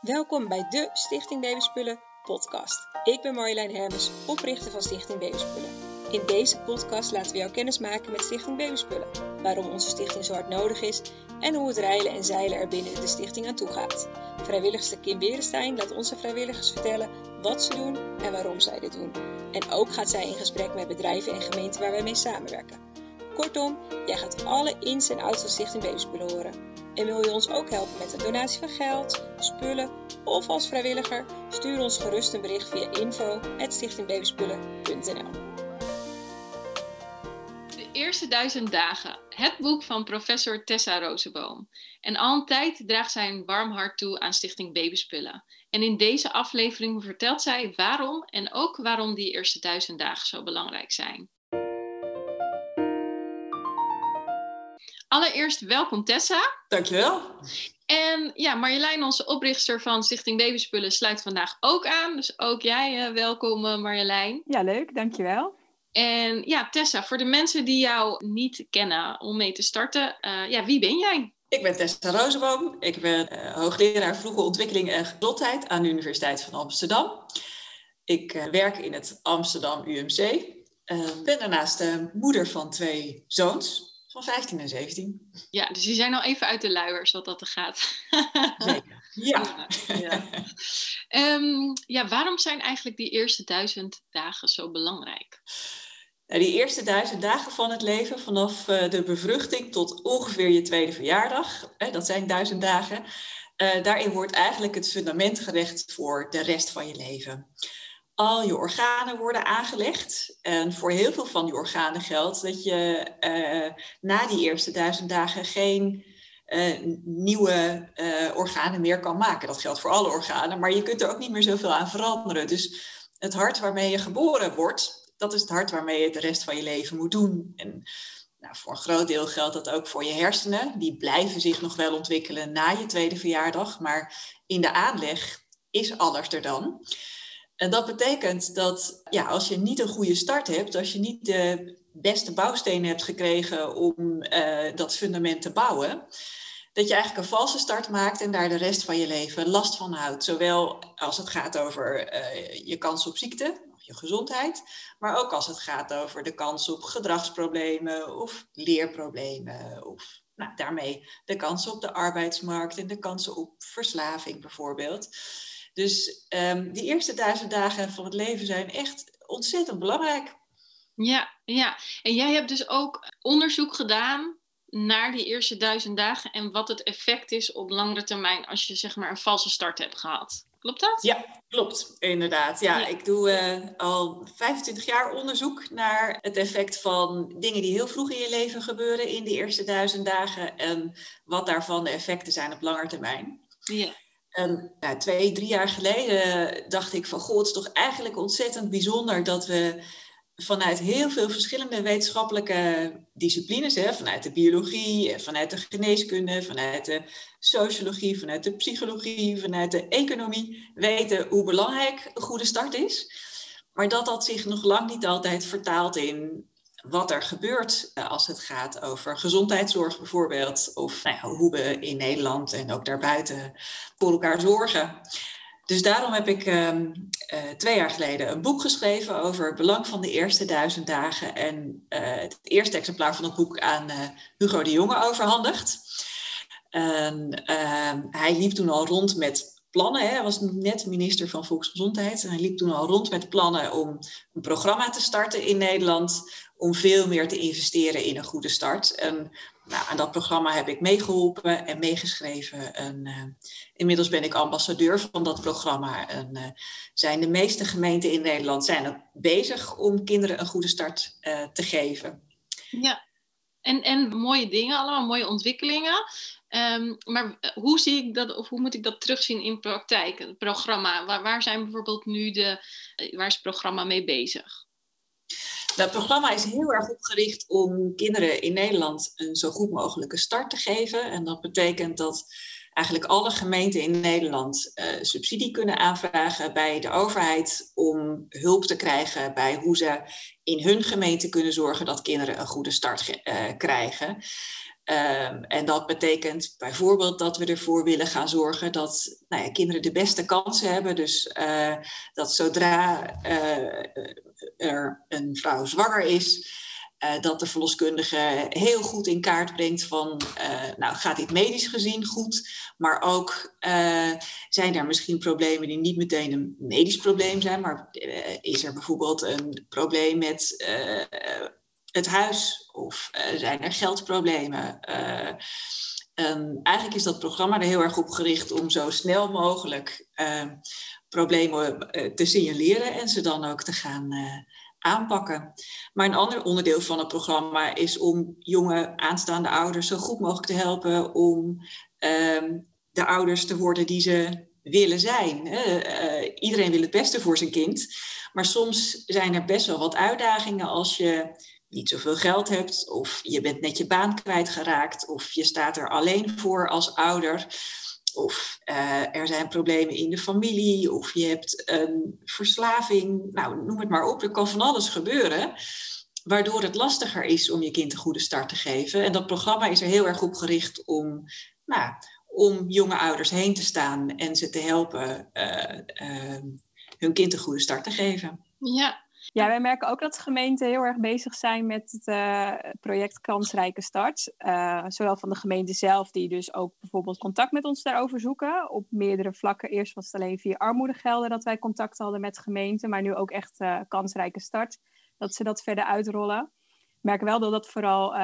Welkom bij de Stichting Babyspullen podcast. Ik ben Marjolein Hermes, oprichter van Stichting Babyspullen. In deze podcast laten we jou kennis maken met Stichting Babyspullen, waarom onze stichting zo hard nodig is en hoe het reilen en zeilen er binnen de stichting aan toe gaat. Vrijwilligster Kim Berenstein laat onze vrijwilligers vertellen wat ze doen en waarom zij dit doen. En ook gaat zij in gesprek met bedrijven en gemeenten waar wij mee samenwerken. Kortom, jij gaat alle ins en outs van Stichting Babyspullen horen. En wil je ons ook helpen met een donatie van geld, spullen of als vrijwilliger? Stuur ons gerust een bericht via info.stichtingbabyspullen.nl De eerste duizend dagen. Het boek van professor Tessa Rozenboom. En al een tijd draagt zij een warm hart toe aan Stichting Babyspullen. En in deze aflevering vertelt zij waarom en ook waarom die eerste duizend dagen zo belangrijk zijn. Allereerst welkom Tessa. Dankjewel. En ja, Marjolein, onze oprichter van Stichting Babyspullen, sluit vandaag ook aan. Dus ook jij uh, welkom uh, Marjolein. Ja, leuk. Dankjewel. En ja, Tessa, voor de mensen die jou niet kennen om mee te starten, uh, ja, wie ben jij? Ik ben Tessa Rozenboom. Ik ben hoogleraar vroege ontwikkeling en gezondheid aan de Universiteit van Amsterdam. Ik werk in het Amsterdam UMC. ben daarnaast moeder van twee zoons, van 15 en 17. Ja, dus die zijn al even uit de luiers wat dat er gaat. Zeker, ja. Ja. Um, ja, waarom zijn eigenlijk die eerste duizend dagen zo belangrijk? Nou, die eerste duizend dagen van het leven, vanaf uh, de bevruchting tot ongeveer je tweede verjaardag, dat zijn duizend dagen, uh, daarin wordt eigenlijk het fundament gelegd voor de rest van je leven al je organen worden aangelegd. En voor heel veel van die organen geldt dat je uh, na die eerste duizend dagen geen uh, nieuwe uh, organen meer kan maken. Dat geldt voor alle organen, maar je kunt er ook niet meer zoveel aan veranderen. Dus het hart waarmee je geboren wordt, dat is het hart waarmee je de rest van je leven moet doen. En nou, voor een groot deel geldt dat ook voor je hersenen. Die blijven zich nog wel ontwikkelen na je tweede verjaardag, maar in de aanleg is alles er dan. En dat betekent dat ja, als je niet een goede start hebt, als je niet de beste bouwstenen hebt gekregen om uh, dat fundament te bouwen, dat je eigenlijk een valse start maakt en daar de rest van je leven last van houdt. Zowel als het gaat over uh, je kans op ziekte, je gezondheid, maar ook als het gaat over de kans op gedragsproblemen of leerproblemen of nou, daarmee de kansen op de arbeidsmarkt en de kansen op verslaving bijvoorbeeld. Dus um, die eerste duizend dagen van het leven zijn echt ontzettend belangrijk. Ja, ja. En jij hebt dus ook onderzoek gedaan naar die eerste duizend dagen en wat het effect is op langere termijn als je zeg maar een valse start hebt gehad. Klopt dat? Ja, klopt. Inderdaad. Ja, ja. ik doe uh, al 25 jaar onderzoek naar het effect van dingen die heel vroeg in je leven gebeuren in die eerste duizend dagen en wat daarvan de effecten zijn op lange termijn. Ja. En ja, twee, drie jaar geleden dacht ik van, goh, het is toch eigenlijk ontzettend bijzonder dat we vanuit heel veel verschillende wetenschappelijke disciplines, hè, vanuit de biologie, vanuit de geneeskunde, vanuit de sociologie, vanuit de psychologie, vanuit de economie, weten hoe belangrijk een goede start is. Maar dat dat zich nog lang niet altijd vertaalt in wat er gebeurt eh, als het gaat over gezondheidszorg bijvoorbeeld. Of nou ja, hoe we in Nederland en ook daarbuiten voor elkaar zorgen. Dus daarom heb ik uh, uh, twee jaar geleden een boek geschreven over het belang van de eerste duizend dagen. En uh, het eerste exemplaar van het boek aan Hugo de Jonge overhandigd. Ehm, hij liep toen al rond met plannen. Hè. Hij was net minister van Volksgezondheid. En hij liep toen al rond met plannen om een programma te starten in Nederland om veel meer te investeren in een goede start. En nou, aan dat programma heb ik meegeholpen en meegeschreven. En, uh, inmiddels ben ik ambassadeur van dat programma. En uh, zijn de meeste gemeenten in Nederland zijn ook bezig om kinderen een goede start uh, te geven. Ja, en, en mooie dingen, allemaal mooie ontwikkelingen. Um, maar hoe zie ik dat, of hoe moet ik dat terugzien in praktijk? Het programma, waar, zijn bijvoorbeeld nu de, waar is het programma mee bezig? Dat programma is heel erg opgericht om kinderen in Nederland een zo goed mogelijke start te geven. En dat betekent dat eigenlijk alle gemeenten in Nederland uh, subsidie kunnen aanvragen bij de overheid om hulp te krijgen bij hoe ze in hun gemeente kunnen zorgen dat kinderen een goede start krijgen. Ehm, en dat betekent bijvoorbeeld dat we ervoor willen gaan zorgen dat nou ja, kinderen de beste kansen hebben. Dus uh, dat zodra uh, er een vrouw zwanger is, uh, dat de verloskundige heel goed in kaart brengt van, nou gaat dit medisch gezien goed, maar ook zijn er misschien problemen die niet meteen een medisch probleem zijn, maar is er bijvoorbeeld een probleem met het huis of uh, zijn er geldproblemen. Uh, um, eigenlijk is dat programma er heel erg op gericht om zo snel mogelijk uh, problemen te signaleren en ze dan ook te gaan aanpakken. Maar een ander onderdeel van het programma is om jonge aanstaande ouders zo goed mogelijk te helpen om ehm, de ouders te worden die ze willen zijn. iedereen wil het beste voor zijn kind. Maar soms zijn er best wel wat uitdagingen als je niet zoveel geld hebt, of je bent net je baan kwijtgeraakt, of je staat er alleen voor als ouder, of uh, er zijn problemen in de familie, of je hebt een verslaving, nou noem het maar op, er kan van alles gebeuren. Waardoor het lastiger is om je kind een goede start te geven. En dat programma is er heel erg op gericht om, nou, om jonge ouders heen te staan en ze te helpen uh, uh, hun kind een goede start te geven. Ja, ja, wij merken ook dat gemeenten heel erg bezig zijn met het uh, project Kansrijke Start. Uh, zowel van de gemeente zelf, die dus ook bijvoorbeeld contact met ons daarover zoeken. Op meerdere vlakken. Eerst was het alleen via armoedegelden dat wij contact hadden met gemeenten. Maar nu ook echt uh, Kansrijke Start. Dat ze dat verder uitrollen. Ik merk wel dat dat vooral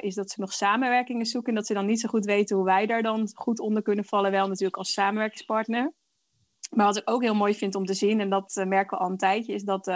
is dat ze nog samenwerkingen zoeken. En dat ze dan niet zo goed weten hoe wij daar dan goed onder kunnen vallen. Wel natuurlijk als samenwerkingspartner. Maar wat ik ook heel mooi vind om te zien, en dat merken we al een tijdje, is dat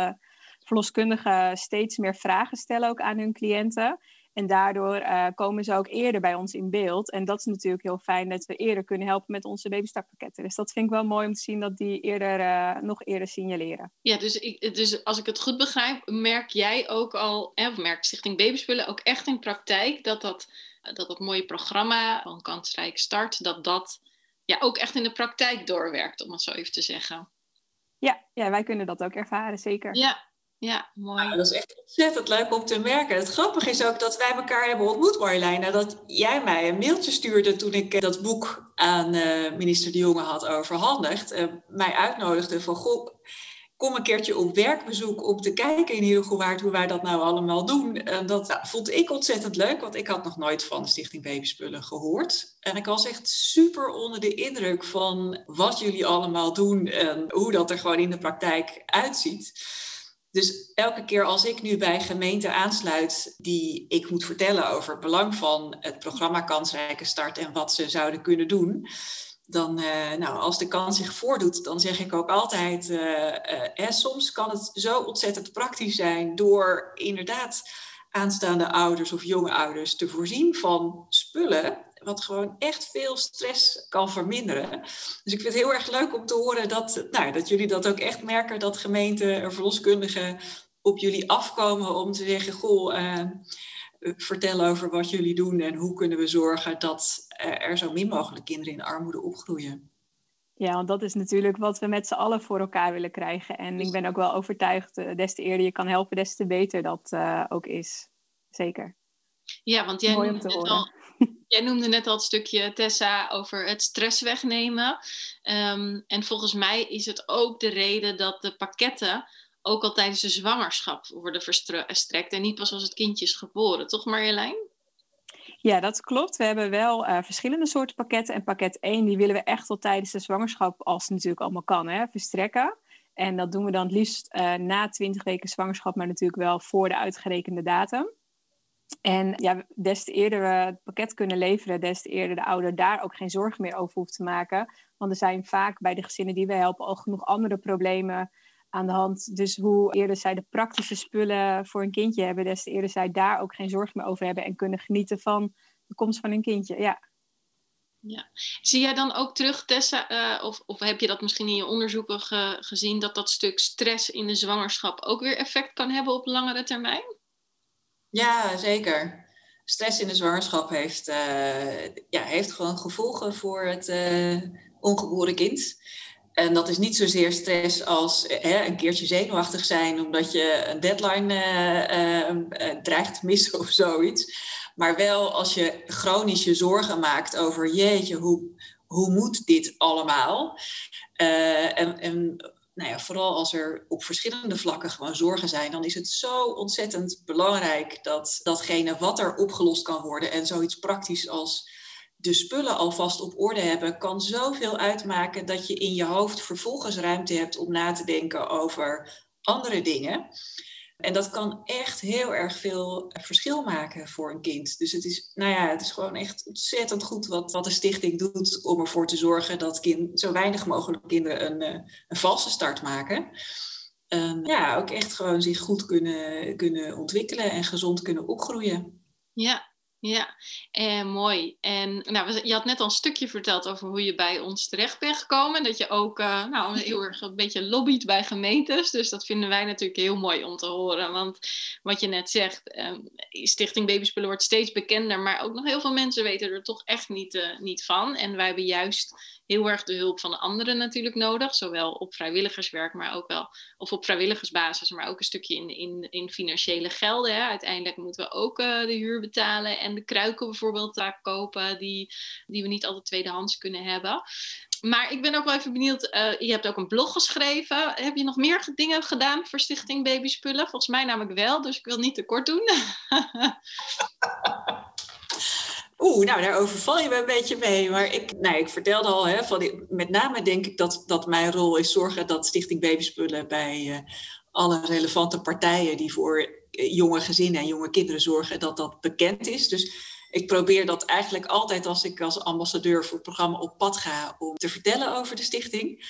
verloskundigen steeds meer vragen stellen ook aan hun cliënten. En daardoor uh, komen ze ook eerder bij ons in beeld. En dat is natuurlijk heel fijn dat we eerder kunnen helpen met onze babystartpakketten. Dus dat vind ik wel mooi om te zien dat die eerder, uh, nog eerder signaleren. Ja, dus, ik, dus als ik het goed begrijp, merk jij ook al, of merkt Stichting Babyspullen ook echt in praktijk dat dat, dat, dat mooie programma van Kansrijk Start, dat dat ja, ook echt in de praktijk doorwerkt, om het zo even te zeggen. Ja, ja, wij kunnen dat ook ervaren, zeker. Ja, ja, mooi. dat is echt ontzettend leuk om te merken. Het grappige is ook dat wij elkaar hebben ontmoet, Marjolein. Nadat jij mij een mailtje stuurde toen ik eh, dat boek aan uh, minister De Jonge had overhandigd. Uh, mij uitnodigde van, goh, kom een keertje op werkbezoek om te kijken in Heerhugowaard hoe wij dat nou allemaal doen. En dat vond ik ontzettend leuk, want ik had nog nooit van de Stichting Babyspullen gehoord. En ik was echt super onder de indruk van wat jullie allemaal doen en hoe dat er gewoon in de praktijk uitziet. Dus elke keer als ik nu bij gemeenten aansluit die ik moet vertellen over het belang van het programma Kansrijke Start en wat ze zouden kunnen doen, dan, uh, nou, als de kans zich voordoet, dan zeg ik ook altijd, uh, uh, soms kan het zo ontzettend praktisch zijn door inderdaad aanstaande ouders of jonge ouders te voorzien van spullen wat gewoon echt veel stress kan verminderen. Dus ik vind het heel erg leuk om te horen dat, nou, dat jullie dat ook echt merken, dat gemeenten en verloskundigen op jullie afkomen om te zeggen, goh, uh, vertel over wat jullie doen en hoe kunnen we zorgen dat er zo min mogelijk kinderen in armoede opgroeien. Ja, want dat is natuurlijk wat we met z'n allen voor elkaar willen krijgen. En ik ben ook wel overtuigd, eh, des te eerder je kan helpen, des te beter dat uh, ook is. Zeker. Ja, want jij noemde, net al, jij noemde net al het stukje, Tessa, over het stress wegnemen. Um, en volgens mij is het ook de reden dat de pakketten ook al tijdens de zwangerschap worden verstrekt en niet pas als het kindje is geboren. Toch Marjolein? Ja, dat klopt. We hebben wel uh, verschillende soorten pakketten. En pakket 1 die willen we echt al tijdens de zwangerschap, als het natuurlijk allemaal kan, hè, verstrekken. En dat doen we dan het liefst uh, na 20 weken zwangerschap, maar natuurlijk wel voor de uitgerekende datum. En ja, des te eerder we het pakket kunnen leveren, des te eerder de ouder daar ook geen zorgen meer over hoeft te maken. Want er zijn vaak bij de gezinnen die we helpen al genoeg andere problemen aan de hand. Dus hoe eerder zij de praktische spullen voor een kindje hebben, des te eerder zij daar ook geen zorg meer over hebben en kunnen genieten van de komst van hun kindje. Ja. Ja. Zie jij dan ook terug, Tessa, uh, of, of heb je dat misschien in je onderzoeken ge, gezien, dat dat stuk stress in de zwangerschap ook weer effect kan hebben op langere termijn? Ja, zeker. Stress in de zwangerschap heeft, uh, ja, heeft gewoon gevolgen voor het uh, ongeboren kind. En dat is niet zozeer stress als hè, een keertje zenuwachtig zijn omdat je een deadline uh, dreigt te missen of zoiets. Maar wel als je chronisch je zorgen maakt over jeetje, hoe, hoe moet dit allemaal? En nou ja, vooral als er op verschillende vlakken gewoon zorgen zijn, dan is het zo ontzettend belangrijk dat datgene wat er opgelost kan worden en zoiets praktisch als de spullen alvast op orde hebben, kan zoveel uitmaken dat je in je hoofd vervolgens ruimte hebt om na te denken over andere dingen. En dat kan echt heel erg veel verschil maken voor een kind. Dus het is, nou ja, het is gewoon echt ontzettend goed wat, wat de stichting doet om ervoor te zorgen dat kind, zo weinig mogelijk kinderen een, eh, een valse start maken. En ja, ook echt gewoon zich goed kunnen, kunnen ontwikkelen en gezond kunnen opgroeien. Ja, ja, en mooi. En nou, je had net al een stukje verteld over hoe je bij ons terecht bent gekomen. Dat je ook uh, nou, heel erg een beetje lobbyt bij gemeentes. Dus dat vinden wij natuurlijk heel mooi om te horen. Want wat je net zegt, um, Stichting Babyspullen wordt steeds bekender. Maar ook nog heel veel mensen weten er toch echt niet, uh, niet van. En wij hebben juist heel erg de hulp van de anderen natuurlijk nodig. Zowel op vrijwilligerswerk, maar ook wel, of op vrijwilligersbasis, maar ook een stukje in, in, in financiële gelden. Hè. Uiteindelijk moeten we ook uh, de huur betalen en de kruiken bijvoorbeeld daar kopen, die, die we niet altijd tweedehands kunnen hebben. Maar ik ben ook wel even benieuwd, uh, je hebt ook een blog geschreven. Heb je nog meer dingen gedaan voor Stichting Babyspullen? Volgens mij namelijk wel, dus ik wil niet te kort doen. Oeh, nou daar overval je me een beetje mee. Maar ik, nou, ik vertelde al, hè, van, met name denk ik dat, dat mijn rol is zorgen dat Stichting Babyspullen bij uh, alle relevante partijen die voor jonge gezinnen en jonge kinderen zorgen, dat dat bekend is. Dus ik probeer dat eigenlijk altijd als ik als ambassadeur voor het programma op pad ga om te vertellen over de stichting.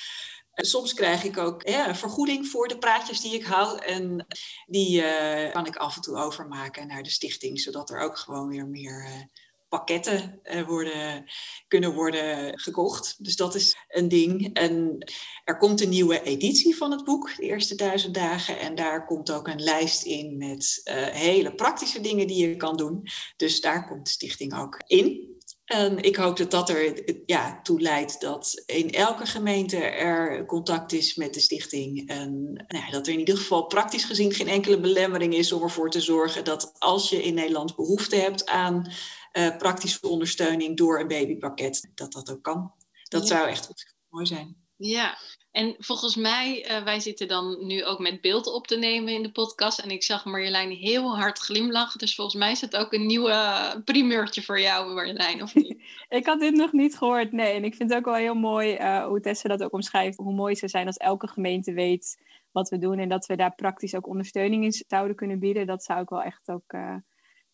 Soms krijg ik ook vergoeding voor de praatjes die ik hou. En die uh, kan ik af en toe overmaken naar de stichting, zodat er ook gewoon weer meer pakketten uh, worden, kunnen worden gekocht. Dus dat is een ding. En er komt een nieuwe editie van het boek, de eerste duizend dagen. En daar komt ook een lijst in met uh, hele praktische dingen die je kan doen. Dus daar komt de stichting ook in. En ik hoop dat dat er ja, toe leidt dat in elke gemeente er contact is met de stichting. En nou ja, dat er in ieder geval praktisch gezien geen enkele belemmering is om ervoor te zorgen dat als je in Nederland behoefte hebt aan uh, praktische ondersteuning door een babypakket, dat dat ook kan. Dat zou echt mooi zijn. Ja, en volgens mij, uh, wij zitten dan nu ook met beeld op te nemen in de podcast. En ik zag Marjolein heel hard glimlachen. Dus volgens mij is het ook een nieuwe primeurtje voor jou, Marjolein, of niet? ik had dit nog niet gehoord, nee. En ik vind het ook wel heel mooi uh, hoe Tessa dat ook omschrijft. Hoe mooi ze zijn als elke gemeente weet wat we doen. En dat we daar praktisch ook ondersteuning in zouden kunnen bieden. Dat zou ik wel echt ook... Uh,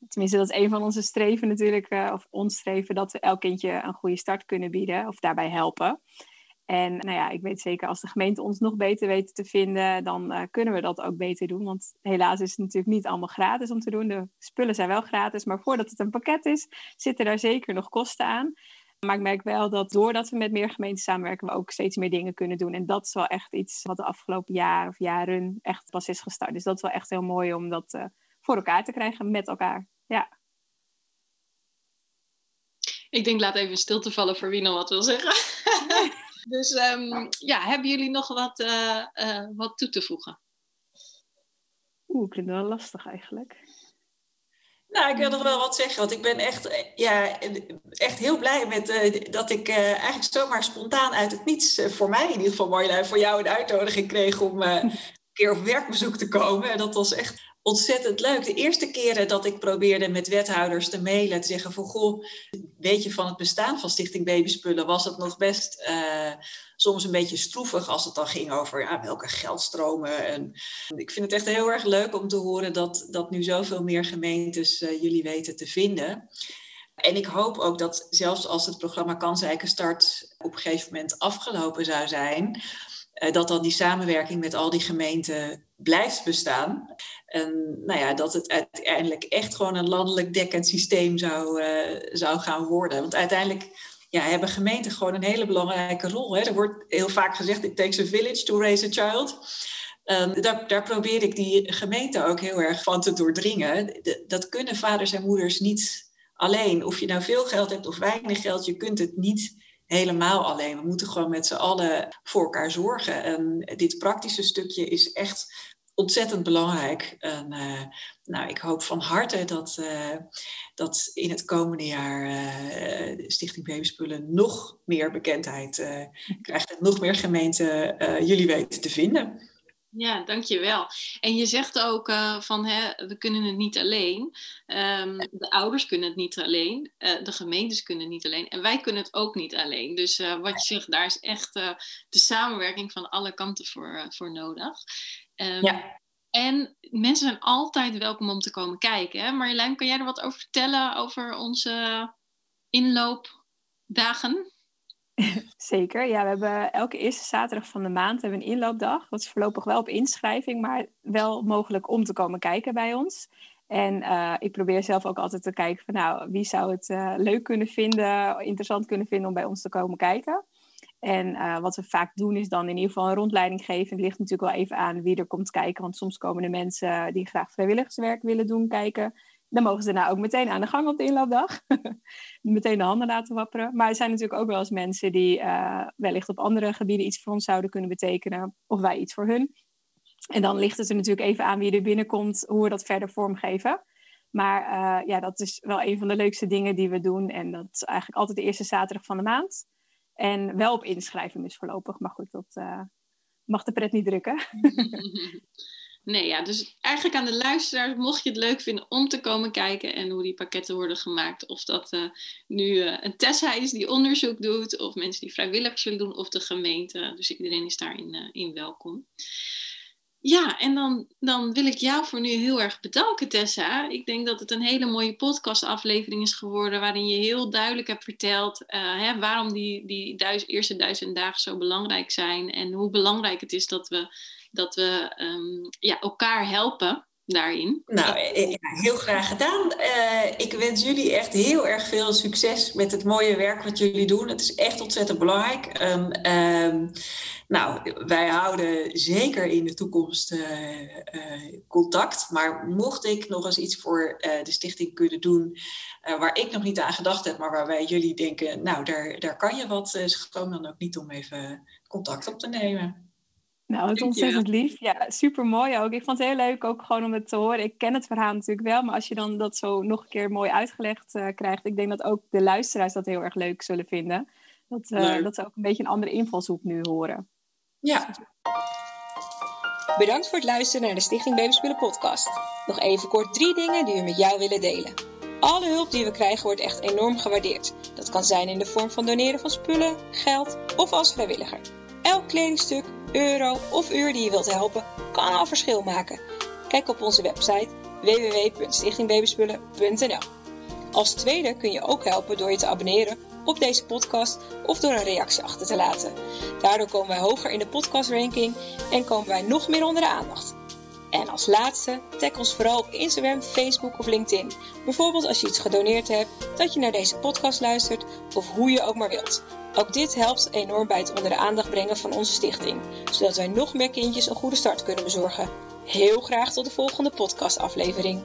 tenminste, dat is een van onze streven natuurlijk, uh, of ons streven, dat we elk kindje een goede start kunnen bieden of daarbij helpen. En nou ja, ik weet zeker als de gemeente ons nog beter weet te vinden, dan uh, kunnen we dat ook beter doen. Want helaas is het natuurlijk niet allemaal gratis om te doen. De spullen zijn wel gratis, maar voordat het een pakket is, zitten daar zeker nog kosten aan. Maar ik merk wel dat doordat we met meer gemeenten samenwerken, we ook steeds meer dingen kunnen doen. En dat is wel echt iets wat de afgelopen jaar of jaren echt pas is gestart. Dus dat is wel echt heel mooi om dat uh, voor elkaar te krijgen met elkaar. Ja. Ik denk, laat even stil te vallen voor wie nog wat wil zeggen. dus um, ja, hebben jullie nog wat, uh, uh, wat toe te voegen? Oeh, ik vind het wel lastig eigenlijk. Nou, ik wil nog wel wat zeggen, want ik ben echt, ja, echt heel blij met uh, dat ik uh, eigenlijk zomaar spontaan uit het niets, uh, voor mij in ieder geval Marjolein, voor jou een uitnodiging kreeg om een keer op werkbezoek te komen. En dat was echt ontzettend leuk. De eerste keren dat ik probeerde met wethouders te mailen, te zeggen van goh, weet je van het bestaan van Stichting Babyspullen, was het nog best uh, soms een beetje stroevig als het dan ging over ja, welke geldstromen. En ik vind het echt heel erg leuk om te horen dat, dat nu zoveel meer gemeentes uh, jullie weten te vinden. En ik hoop ook dat zelfs als het programma Kansrijke Start op een gegeven moment afgelopen zou zijn, uh, dat dan die samenwerking met al die gemeenten blijft bestaan. En nou ja, dat het uiteindelijk echt gewoon een landelijk dekkend systeem zou, uh, zou gaan worden. Want uiteindelijk ja, hebben gemeenten gewoon een hele belangrijke rol. Hè. Er wordt heel vaak gezegd, it takes a village to raise a child. Um, daar, daar, probeer ik die gemeente ook heel erg van te doordringen. Dat kunnen vaders en moeders niet alleen. Of je nou veel geld hebt of weinig geld, je kunt het niet helemaal alleen. We moeten gewoon met z'n allen voor elkaar zorgen. En dit praktische stukje is echt ontzettend belangrijk. En, uh, nou, ik hoop van harte dat, uh, dat in het komende jaar uh, Stichting Babyspullen nog meer bekendheid krijgt en nog meer gemeenten jullie weten te vinden. Ja, dankjewel. En je zegt ook uh, van hè, we kunnen het niet alleen. Um, de ouders kunnen het niet alleen. Uh, de gemeentes kunnen het niet alleen. En wij kunnen het ook niet alleen. Dus uh, wat je zegt, daar is echt de samenwerking van alle kanten voor, voor nodig. Um, ja. En mensen zijn altijd welkom om te komen kijken. Hè? Marjolein, kan jij er wat over vertellen over onze inloopdagen? Zeker, ja. We hebben elke eerste zaterdag van de maand hebben een inloopdag. Dat is voorlopig wel op inschrijving, maar wel mogelijk om te komen kijken bij ons. En uh, ik probeer zelf ook altijd te kijken van nou, wie zou het uh, leuk kunnen vinden, interessant kunnen vinden om bij ons te komen kijken. En uh, wat we vaak doen is dan in ieder geval een rondleiding geven. Het ligt natuurlijk wel even aan wie er komt kijken. Want soms komen er mensen die graag vrijwilligerswerk willen doen kijken. Dan mogen ze daarna ook meteen aan de gang op de inloopdag. meteen de handen laten wapperen. Maar er zijn natuurlijk ook wel eens mensen die uh, wellicht op andere gebieden iets voor ons zouden kunnen betekenen. Of wij iets voor hun. En dan ligt het er natuurlijk even aan wie er binnenkomt, hoe we dat verder vormgeven. Maar uh, ja, dat is wel een van de leukste dingen die we doen. En dat is eigenlijk altijd de eerste zaterdag van de maand. En wel op inschrijving is voorlopig. Maar goed, dat uh, mag de pret niet drukken. Nee, ja, dus eigenlijk aan de luisteraars, mocht je het leuk vinden om te komen kijken en hoe die pakketten worden gemaakt, of dat uh, nu uh, een Tessa is die onderzoek doet, of mensen die vrijwilligers zullen doen, of de gemeente. Dus iedereen is daarin uh, in welkom. Ja, en dan, dan wil ik jou voor nu heel erg bedanken, Tessa. Ik denk dat het een hele mooie podcastaflevering is geworden, waarin je heel duidelijk hebt verteld hè, waarom die, die eerste duizend dagen zo belangrijk zijn en hoe belangrijk het is dat we dat we um, ja, elkaar helpen daarin. Nou, eh, heel graag gedaan. Uh, ik wens jullie echt heel erg veel succes met het mooie werk wat jullie doen. Het is echt ontzettend belangrijk. Um, um, nou, wij houden zeker in de toekomst uh, contact. Maar mocht ik nog eens iets voor de stichting kunnen doen waar ik nog niet aan gedacht heb, maar waarbij jullie denken, nou, daar, daar kan je wat, schroom dan ook niet om even contact op te nemen. Nou, het is ontzettend lief. Ja, super mooi ook. Ik vond het heel leuk ook gewoon om het te horen. Ik ken het verhaal natuurlijk wel, maar als je dan dat zo nog een keer mooi uitgelegd uh, krijgt, ik denk dat ook de luisteraars dat heel erg leuk zullen vinden. Dat, uh, dat ze ook een beetje een andere invalshoek nu horen. Ja. Bedankt voor het luisteren naar de Stichting Babyspullen podcast. Nog even kort drie dingen die we met jou willen delen. Alle hulp die we krijgen wordt echt enorm gewaardeerd. Dat kan zijn in de vorm van doneren van spullen, geld of als vrijwilliger. Elk kledingstuk euro of uur die je wilt helpen, kan al verschil maken. Kijk op onze website www.stichtingbabyspullen.nl. Als tweede kun je ook helpen door je te abonneren op deze podcast of door een reactie achter te laten. Daardoor komen wij hoger in de podcastranking en komen wij nog meer onder de aandacht. En als laatste, tag ons vooral op Instagram, Facebook of LinkedIn. Bijvoorbeeld als je iets gedoneerd hebt, dat je naar deze podcast luistert of hoe je ook maar wilt. Ook dit helpt enorm bij het onder de aandacht brengen van onze stichting, zodat wij nog meer kindjes een goede start kunnen bezorgen. Heel graag tot de volgende podcastaflevering.